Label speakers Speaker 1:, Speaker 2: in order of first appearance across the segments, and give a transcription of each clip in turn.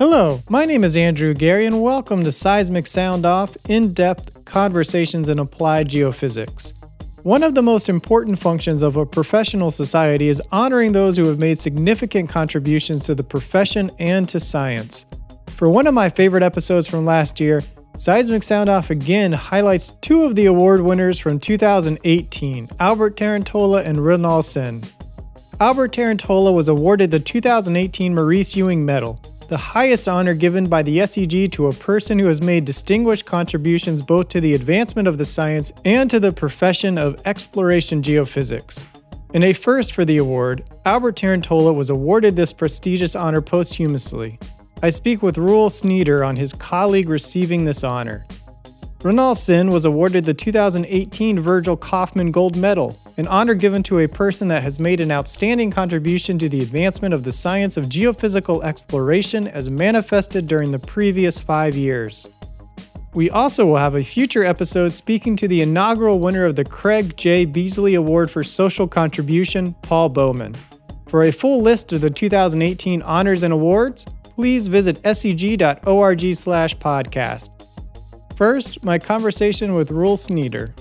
Speaker 1: Hello, my name is Andrew Geary, and welcome to Seismic Sound Off in depth conversations in applied geophysics. One of the most important functions of a professional society is honoring those who have made significant contributions to the profession and to science. For one of my favorite episodes from last year, Seismic Sound Off again highlights two of the award winners from 2018, Albert Tarantola and Mrinal Sen. Albert Tarantola was awarded the 2018 Maurice Ewing Medal, the highest honor given by the SEG to a person who has made distinguished contributions both to the advancement of the science and to the profession of exploration geophysics. In a first for the award, Albert Tarantola was awarded this prestigious honor posthumously. I speak with Roel Snieder on his colleague receiving this honor. Mrinal Sen was awarded the 2018 Virgil Kauffman Gold Medal, an honor given to a person that has made an outstanding contribution to the advancement of the science of geophysical exploration as manifested during the previous five years. We also will have a future episode speaking to the inaugural winner of the Craig J. Beasley Award for Social Contribution, Paul Bauman. For a full list of the 2018 honors and awards, please visit seg.org slash podcast. First, my conversation with Roel Snieder.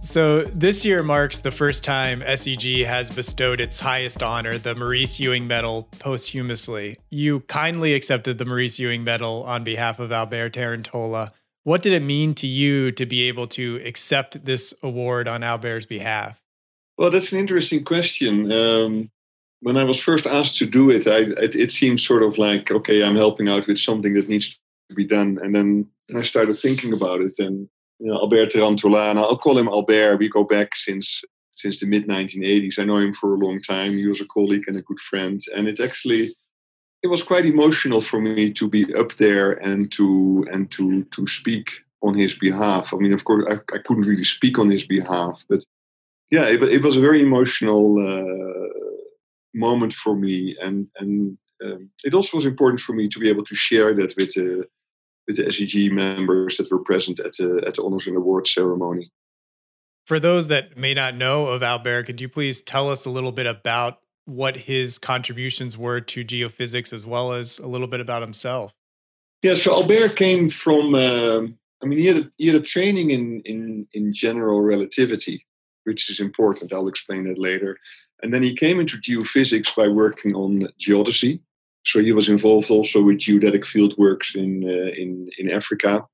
Speaker 1: So, this year marks the first time SEG has bestowed its highest honor, the Maurice Ewing Medal, posthumously. You kindly accepted the Maurice Ewing Medal on behalf of Albert Tarantola. What did it mean to you to be able to accept this award on Albert's behalf?
Speaker 2: Well, that's an interesting question. Um, when I was first asked to do it, I, it, it seemed sort of like, okay, I'm helping out with something that needs to be done. And then I started thinking about it. And you know, Albert Tarantola, and I'll call him Albert. We go back since since the mid 1980s. I know him for a long time. He was a colleague and a good friend. And it actually it was quite emotional for me to be up there and to and to to speak on his behalf. I mean, of course, I, I couldn't really speak on his behalf, but yeah, it, it was a very emotional. Uh, moment for me, and and um, it also was important for me to be able to share that with the with the SEG members that were present at the at the honors and awards ceremony.
Speaker 1: For those that may not know of Albert, could you please tell us a little bit about what his contributions were to geophysics, as well as a little bit about himself?
Speaker 2: Yeah, so Albert came from. Uh, I mean, he had a, he had a training in in in general relativity, which is important. I'll explain that later. And then he came into geophysics by working on geodesy. So he was involved also with geodetic field works in, uh, in, in Africa.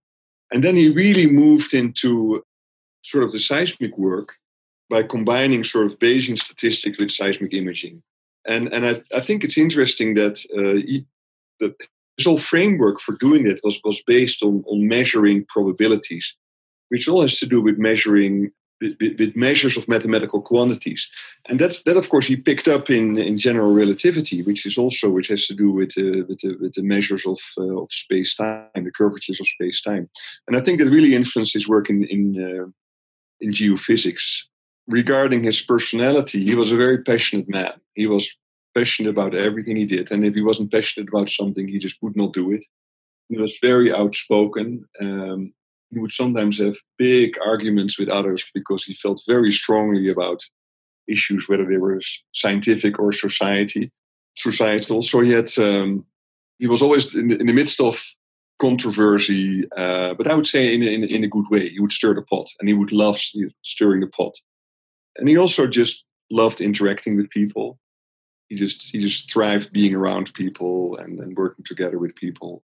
Speaker 2: And then he really moved into sort of the seismic work by combining sort of Bayesian statistics with seismic imaging. And, and I, I think it's interesting that uh, he, the, his whole framework for doing that was, was based on, on measuring probabilities, which all has to do with measuring with, with, measures of mathematical quantities. And that's, that, of course, he picked up in, in general relativity, which is also which has to do with, uh, with, the, with the measures of, uh, of space time, the curvatures of space time. And I think that really influenced his work in, in, uh, in geophysics. Regarding his personality, he was a very passionate man. He was passionate about everything he did. And if he wasn't passionate about something, he just would not do it. He was very outspoken. Um, he would sometimes have big arguments with others because he felt very strongly about issues, whether they were scientific or society, societal. So he had um, he was always in the, in the midst of controversy, uh, but I would say in, in in a good way. He would stir the pot, and he would love stirring the pot. And he also just loved interacting with people. He just he just thrived being around people and, and working together with people.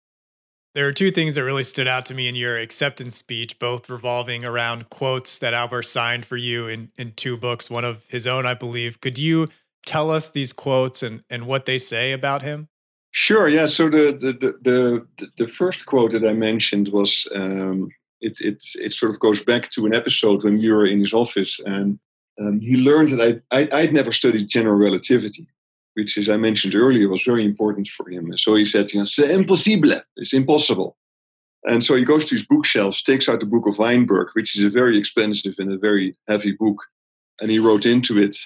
Speaker 1: There are two things that really stood out to me in your acceptance speech, both revolving around quotes that Albert signed for you in, in two books, one of his own, I believe. Could you tell us these quotes and, and what they say about him?
Speaker 2: Sure. Yeah. So the the the the, first quote that I mentioned was um, it it it sort of goes back to an episode when you were in his office, and um, he learned that I, I I'd never studied general relativity, which, as I mentioned earlier, was very important for him. And so he said, c'est impossible, it's impossible. And so he goes to his bookshelves, takes out the book of Weinberg, which is a very expensive and a very heavy book. And he wrote into it,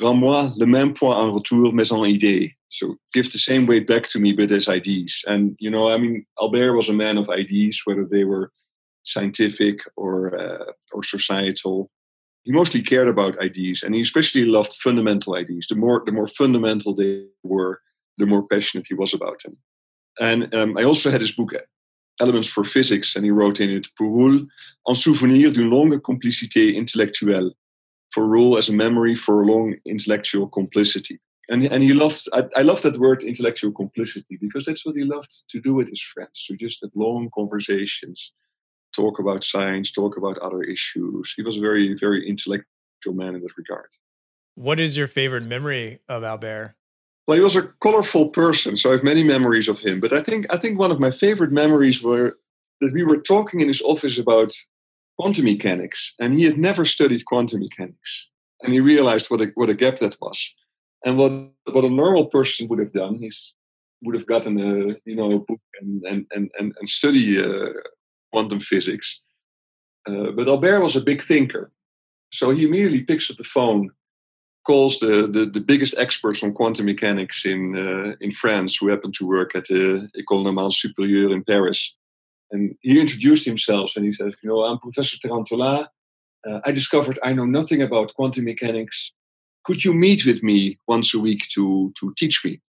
Speaker 2: Rends-moi le même point en retour, mais en idée. So give the same weight back to me, but as ideas. And, you know, I mean, Albert was a man of ideas, whether they were scientific or, uh, or societal he mostly cared about ideas and he especially loved fundamental ideas the more the more fundamental they were the more passionate he was about them And um, I also had his book Elements for Physics, and he wrote in it Pour en souvenir d'une longue complicité intellectuelle. For Roel as a memory for a long intellectual complicity. And, and he loved, I, I love that word intellectual complicity because that's what he loved to do with his friends. To just have long conversations, talk about science, talk about other issues. He was a very, very intellectual man in that regard.
Speaker 1: What is your favorite memory of Albert?
Speaker 2: Well, he was a colorful person, so I have many memories of him. But I think I think one of my favorite memories were that we were talking in his office about quantum mechanics, and he had never studied quantum mechanics, and he realized what a what a gap that was. And what what a normal person would have done is would have gotten a you know a book and and and and, and study uh, quantum physics. Uh, but Albert was a big thinker, so he immediately picks up the phone calls the, the, the biggest experts on quantum mechanics in, uh, in France who happen to work at the École Normale Supérieure in Paris. And he introduced himself and he says, You know, I'm Professor Tarantola. Uh, I discovered I know nothing about quantum mechanics. Could you meet with me once a week to, to teach me?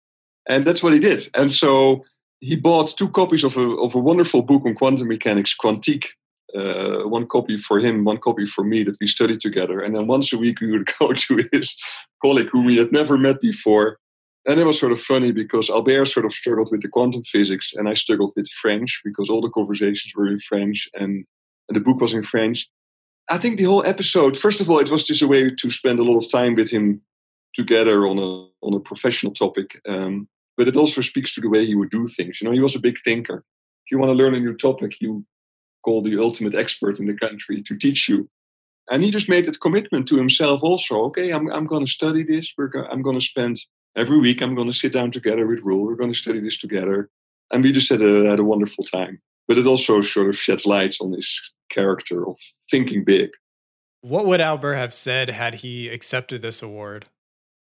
Speaker 2: And that's what he did. And so he bought two copies of a, of a wonderful book on quantum mechanics, Quantique, uh, one copy for him, one copy for me that we studied together. And then once a week we would go to his colleague who we had never met before. And it was sort of funny because Albert sort of struggled with the quantum physics and I struggled with French because all the conversations were in French and, and the book was in French. I think the whole episode, first of all, it was just a way to spend a lot of time with him together on a on a professional topic. Um, but it also speaks to the way he would do things. You know, he was a big thinker. If you want to learn a new topic, you call the ultimate expert in the country to teach you. And he just made that commitment to himself also. Okay, I'm, I'm going to study this. We're go- I'm going to spend every week, I'm going to sit down together with Roel. We're going to study this together. And we just had a, had a wonderful time. But it also sort of sheds lights on his character of thinking big.
Speaker 1: What would Albert have said had he accepted this award?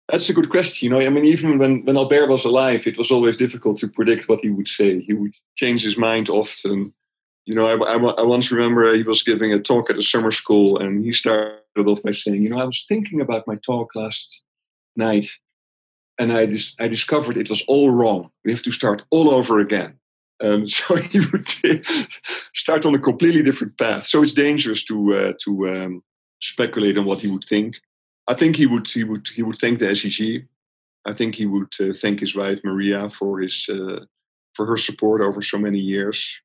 Speaker 2: That's a good question. You know, I mean, even when, when Albert was alive, it was always difficult to predict what he would say. He would change his mind often you know, I, I, I, once remember he was giving a talk at a summer school, and he started off by saying, "You know, I was thinking about my talk last night, and I dis- I discovered it was all wrong. We have to start all over again." And so he would start on a completely different path. So it's dangerous to uh, to um, speculate on what he would think. I think he would he would he would thank the SEG. I think he would uh, thank his wife Maria for his uh, for her support over so many years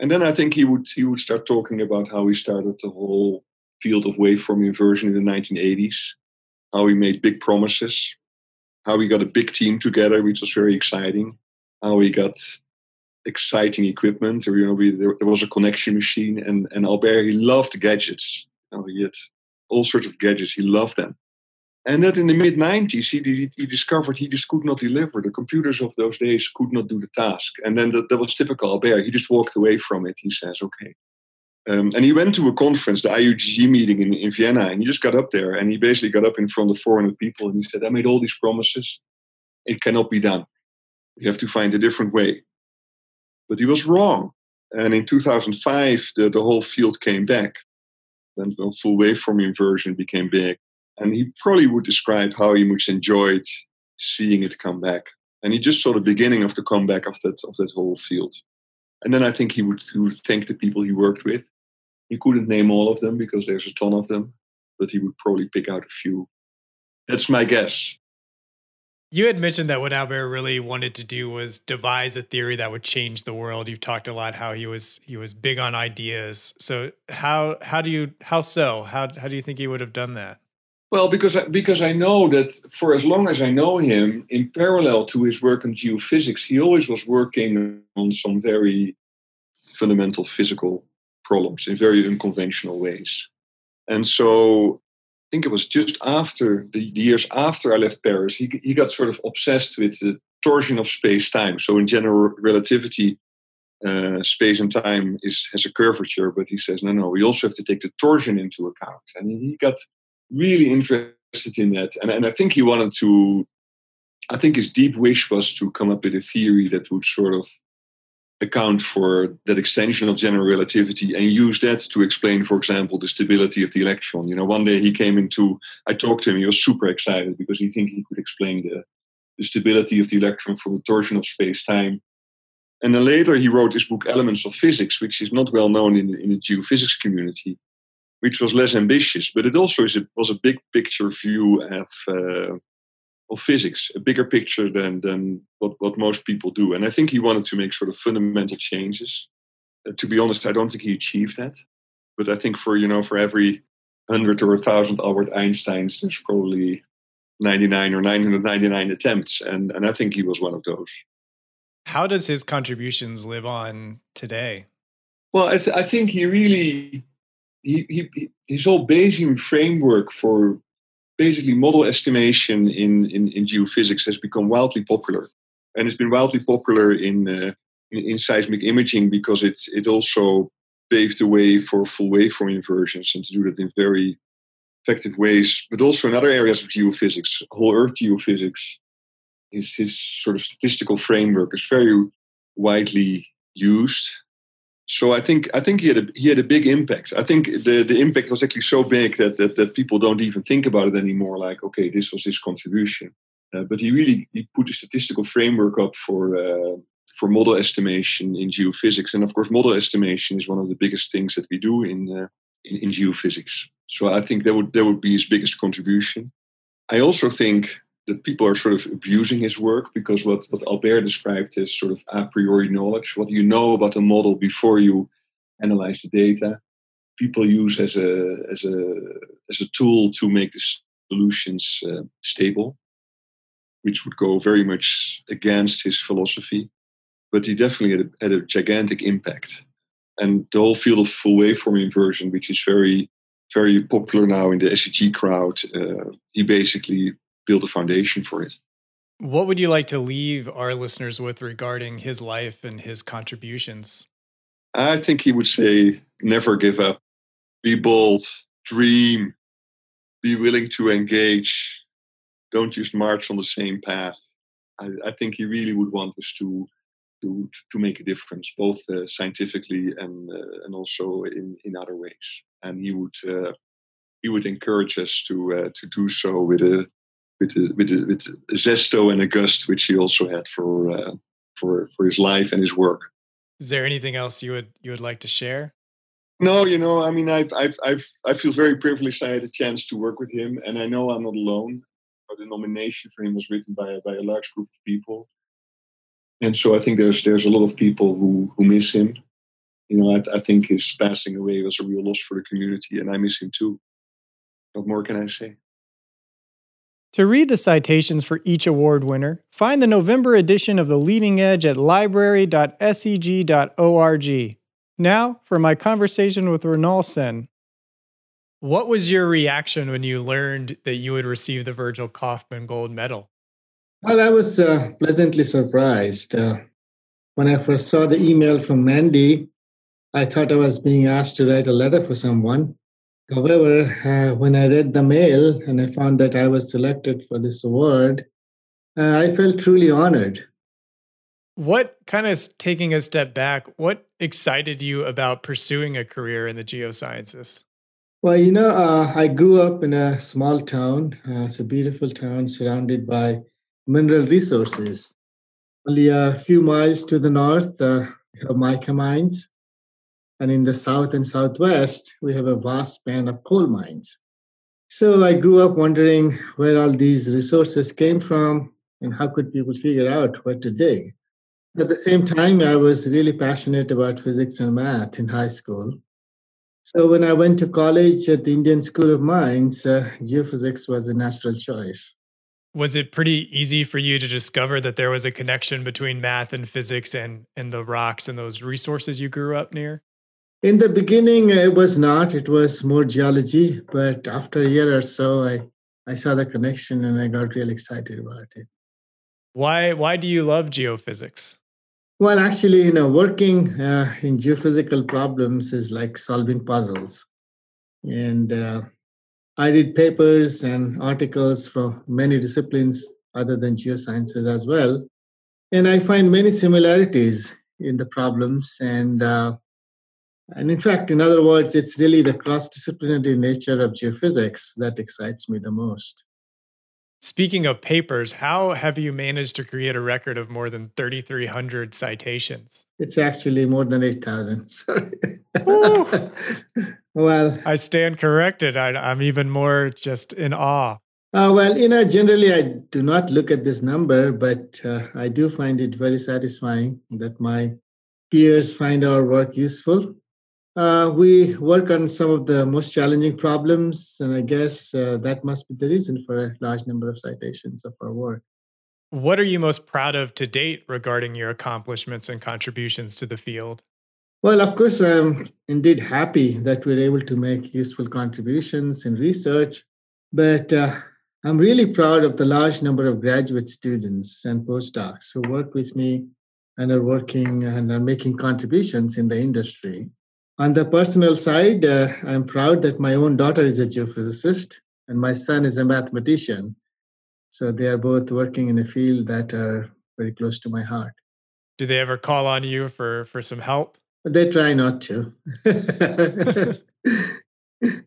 Speaker 2: and then I think he would he would start talking about how he started the whole field of waveform inversion in the 1980s, how he made big promises, how he got a big team together, which was very exciting, how he got exciting equipment. You know, we, there, there, was a connection machine, and and Albert he loved gadgets. You know, he had all sorts of gadgets. He loved them. And that in the mid 90s, he, he, discovered he just could not deliver. The computers of those days could not do the task. And then that, that was typical Albert. He just walked away from it. He says, okay. Um, and he went to a conference, the IUGG meeting in, in Vienna, and he just got up there and he basically got up in front of 400 people and he said, I made all these promises. It cannot be done. You have to find a different way. But he was wrong. And in 2005, the, the whole field came back. The full waveform inversion became big. And he probably would describe how he much enjoyed seeing it come back. And he just saw the beginning of the comeback of that of that whole field. And then I think he would, he would thank the people he worked with. He couldn't name all of them because there's a ton of them, but he would probably pick out a few. That's my guess.
Speaker 1: You had mentioned that what Albert really wanted to do was devise a theory that would change the world. You've talked a lot how he was he was big on ideas. So how how do you how so? How how do you think he would have done that?
Speaker 2: Well, because I, because I know that for as long as I know him, in parallel to his work on geophysics, he always was working on some very fundamental physical problems in very unconventional ways. And so think it was just after the, the years after I left Paris, he, he got sort of obsessed with the torsion of space time. So in general relativity, uh, space and time is has a curvature, but he says no, no. We also have to take the torsion into account, and he got really interested in that. And, and I think he wanted to, I think his deep wish was to come up with a theory that would sort of account for that extension of general relativity and use that to explain, for example, the stability of the electron. You know, one day he came into, I talked to him, he was super excited because he think he could explain the, the stability of the electron from the torsion of space-time. And then later he wrote his book Elements of Physics, which is not well known in, in the geophysics community, which was less ambitious, but it also is a, was a big picture view of, uh, of physics, a bigger picture than, than what, what most people do. And I think he wanted to make sort of fundamental changes. Uh, to be honest, I don't think he achieved that. But I think for, you know, for every 100 or a 1,000 Albert Einsteins, there's probably 99 or 999 attempts. And, and I think he was one of those.
Speaker 1: How does his contributions live on today?
Speaker 2: Well, I, th- I think he really, he, he, his whole Bayesian framework for basically model estimation in, in, in geophysics has become wildly popular. And it's been wildly popular in, uh, in, in, seismic imaging because it, it also paved the way for full waveform inversions and to do that in very effective ways, but also in other areas of geophysics, whole Earth geophysics, his, his sort of statistical framework is very widely used. So I think I think he had a he had a big impact. I think the, the impact was actually so big that, that that people don't even think about it anymore. Like, okay, this was his contribution. Uh, but he really he put a statistical framework up for uh, for model estimation in geophysics, and of course, model estimation is one of the biggest things that we do in uh, in, in geophysics. So I think that would that would be his biggest contribution. I also think that people are sort of abusing his work because what, what Albert described as sort of a priori knowledge, what you know about a model before you analyze the data, people use as a as a as a tool to make the solutions uh, stable, which would go very much against his philosophy. But he definitely had a, had a gigantic impact, and the whole field of full waveform inversion, which is very very popular now in the SEG crowd, uh, he basically build a foundation for it.
Speaker 1: What would you like to leave our listeners with regarding his life and his contributions?
Speaker 2: I think he would say never give up, be bold, dream, be willing to engage, don't just march on the same path. I, I think he really would want us to to to make a difference, both uh, scientifically and uh, and also in in other ways. And he would uh, he would encourage us to uh, to do so with a with with with zesto and a gust, which he also had for uh, for for his life and his work.
Speaker 1: Is there anything else you would you would like to share?
Speaker 2: No, you know, I mean, I've, I've, I've, I feel very privileged I had a chance to work with him, and I know I'm not alone. But The nomination for him was written by by a large group of people, and so I think there's there's a lot of people who who miss him. You know, I, I think his passing away was a real loss for the community, and I miss him too. What more can I say?
Speaker 1: To read the citations for each award winner, find the November edition of The Leading Edge at library.seg.org. Now for my conversation with Mrinal Sen. What was your reaction when you learned that you would receive the Virgil Kauffman Gold Medal?
Speaker 3: Well, I was uh, pleasantly surprised. Uh, when I first saw the email from Mandy, I thought I was being asked to write a letter for someone. However, uh, when I read the mail and I found that I was selected for this award, uh, I felt truly honored.
Speaker 1: What kind of taking a step back, what excited you about pursuing a career in the geosciences?
Speaker 3: Well, you know, uh, I grew up in a small town. Uh, it's a beautiful town surrounded by mineral resources. Only a few miles to the north, uh, we have mica mines. And in the south and southwest, we have a vast span of coal mines. So I grew up wondering where all these resources came from and how could people figure out where to dig. At the same time, I was really passionate about physics and math in high school. So when I went to college at the Indian School of Mines, uh, geophysics was a natural choice.
Speaker 1: Was it pretty easy for you to discover that there was a connection between math and physics and, and the rocks and those resources you grew up near?
Speaker 3: In the beginning, it was not. It was more geology. But after a year or so, I, I saw the connection and I got really excited about it.
Speaker 1: Why, why do you love geophysics?
Speaker 3: Well, actually, you know, working uh, in geophysical problems is like solving puzzles. And uh, I read papers and articles from many disciplines other than geosciences as well. And I find many similarities in the problems. And uh, and in fact, in other words, it's really the cross disciplinary nature of geophysics that excites me the most.
Speaker 1: Speaking of papers, how have you managed to create a record of more than 3,300 citations?
Speaker 3: It's actually more than 8,000. Sorry. well,
Speaker 1: I stand corrected. I, am even more just in awe.
Speaker 3: Uh, well, you know, generally I do not look at this number, but uh, I do find it very satisfying that my peers find our work useful. Uh, we work on some of the most challenging problems, and I guess uh, that must be the reason for a large number of citations of our work.
Speaker 1: What are you most proud of to date regarding your accomplishments and contributions to the field?
Speaker 3: Well, of course, I'm indeed happy that we're able to make useful contributions in research, but uh, I'm really proud of the large number of graduate students and postdocs who work with me and are working and are making contributions in the industry. On the personal side, uh, I'm proud that my own daughter is a geophysicist and my son is a mathematician. So they are both working in a field that are very close to my heart.
Speaker 1: Do they ever call on you for for some help?
Speaker 3: They try not to.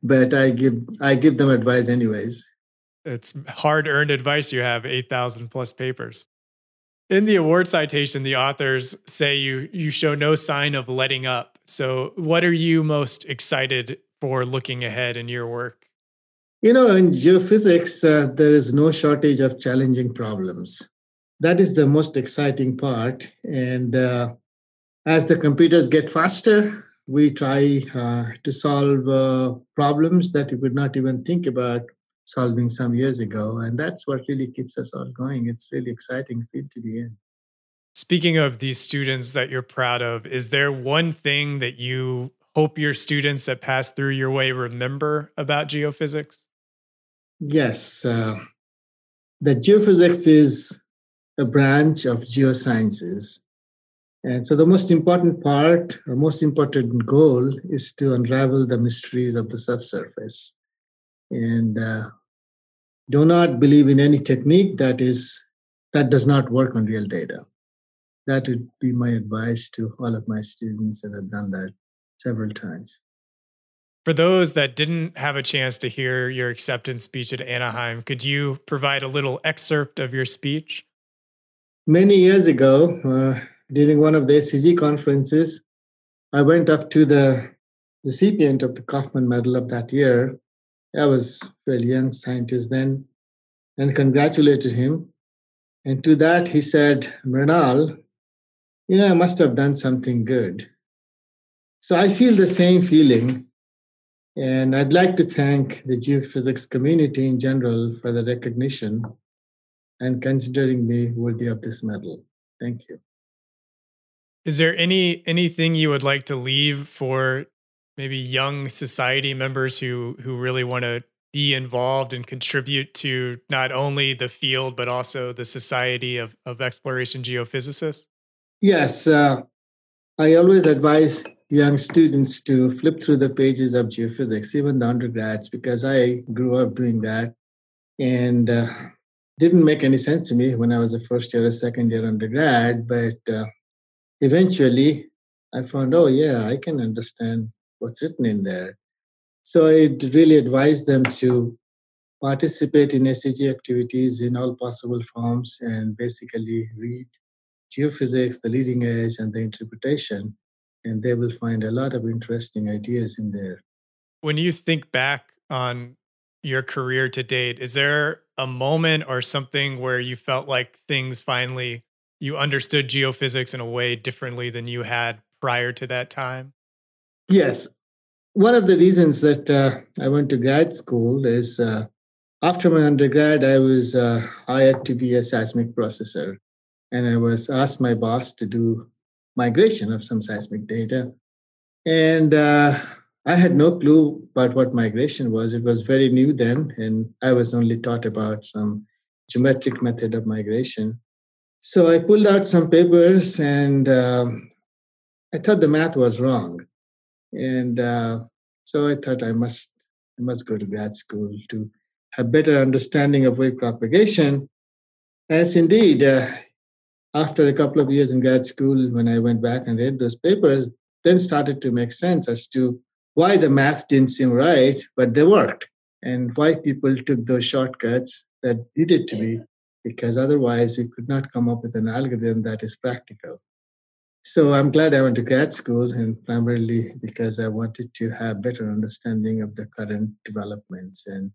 Speaker 3: but I give I give them advice anyways
Speaker 1: it's hard earned advice you have 8,000 plus papers. In the award citation, the authors say you you show no sign of letting up. So, what are you most excited for looking ahead in your work?
Speaker 3: You know, in geophysics, uh, there is no shortage of challenging problems. That is the most exciting part. And uh, as the computers get faster, we try uh, to solve uh, problems that we would not even think about solving some years ago. And that's what really keeps us all going. It's really exciting field to be in.
Speaker 1: Speaking of these students that you're proud of, is there one thing that you hope your students that pass through your way remember about geophysics?
Speaker 3: Yes. Uh, the geophysics is a branch of geosciences. And so the most important part or most important goal is to unravel the mysteries of the subsurface. And uh, do not believe in any technique that is that does not work on real data that would be my advice to all of my students and i've done that several times.
Speaker 1: For those that didn't have a chance to hear your acceptance speech at anaheim could you provide a little excerpt of your speech?
Speaker 3: Many years ago uh, during one of the SEG conferences i went up to the recipient of the Kauffman medal of that year. I was a young scientist then, and congratulated him. And to that, he said, Mrinal, you know, I must have done something good. So I feel the same feeling. And I'd like to thank the geophysics community in general for the recognition and considering me worthy of this medal. Thank you.
Speaker 1: Is there any anything you would like to leave for maybe young society members who who really want to be involved and contribute to not only the field but also the society of, of exploration geophysicists?
Speaker 3: Yes, uh, I always advise young students to flip through the pages of geophysics, even the undergrads, because I grew up doing that and uh, didn't make any sense to me when I was a first year or second year undergrad. But uh, eventually, I found, oh yeah, I can understand what's written in there. So I really advise them to participate in SEG activities in all possible forms and basically read geophysics, the leading edge, and the interpretation, and they will find a lot of interesting ideas in there.
Speaker 1: When you think back on your career to date, is there a moment or something where you felt like things finally you understood geophysics in a way differently than you had prior to that time?
Speaker 3: Yes. One of the reasons that uh, I went to grad school is uh, after my undergrad, I was uh, hired to be a seismic processor. And I was asked my boss to do migration of some seismic data. And uh, I had no clue about what migration was. It was very new then, and I was only taught about some geometric method of migration. So I pulled out some papers and um, I thought the math was wrong and uh, so I thought I must I must go to grad school to have better understanding of wave propagation. As indeed, uh, after a couple of years in grad school, when I went back and read those papers, then started to make sense as to why the math didn't seem right, but they worked, and why people took those shortcuts that needed to be, because otherwise we could not come up with an algorithm that is practical. So I'm glad I went to grad school, and primarily because I wanted to have better understanding of the current developments, and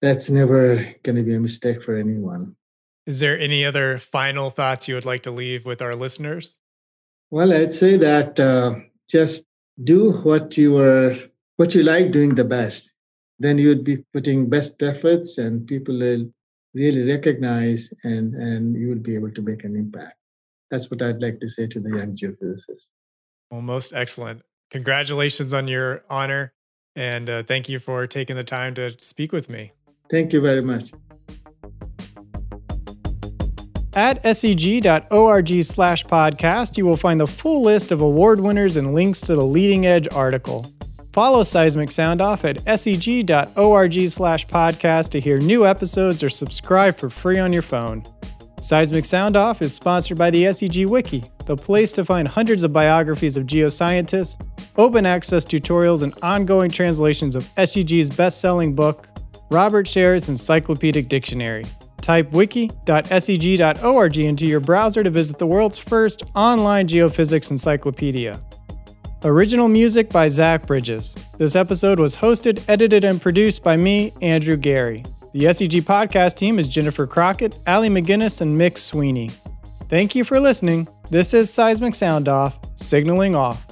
Speaker 3: that's never going to be a mistake for anyone.
Speaker 1: Is there any other final thoughts you would like to leave with our listeners?
Speaker 3: Well, I'd say that uh, just do what you are, what you like doing the best. Then you'd be putting best efforts, and people will really recognize, and and you will be able to make an impact that's what I'd like to say to the young geophysicists.
Speaker 1: Well, most excellent. Congratulations on your honor. And uh, thank you for taking the time to speak with me.
Speaker 3: Thank you very much.
Speaker 1: At seg.org slash podcast, you will find the full list of award winners and links to the leading edge article. Follow Seismic Sound Off at seg.org slash podcast to hear new episodes or subscribe for free on your phone. Seismic Sound Off is sponsored by the SEG Wiki, the place to find hundreds of biographies of geoscientists, open access tutorials, and ongoing translations of SEG's best selling book, Robert Sheriff's Encyclopedic Dictionary. Type wiki.seg.org into your browser to visit the world's first online geophysics encyclopedia. Original music by Zach Bridges. This episode was hosted, edited, and produced by me, Andrew Geary. The SEG podcast team is Jennifer Crockett, Allie McGinnis, and Mick Sweeney. Thank you for listening. This is Seismic Sound Off, signaling off.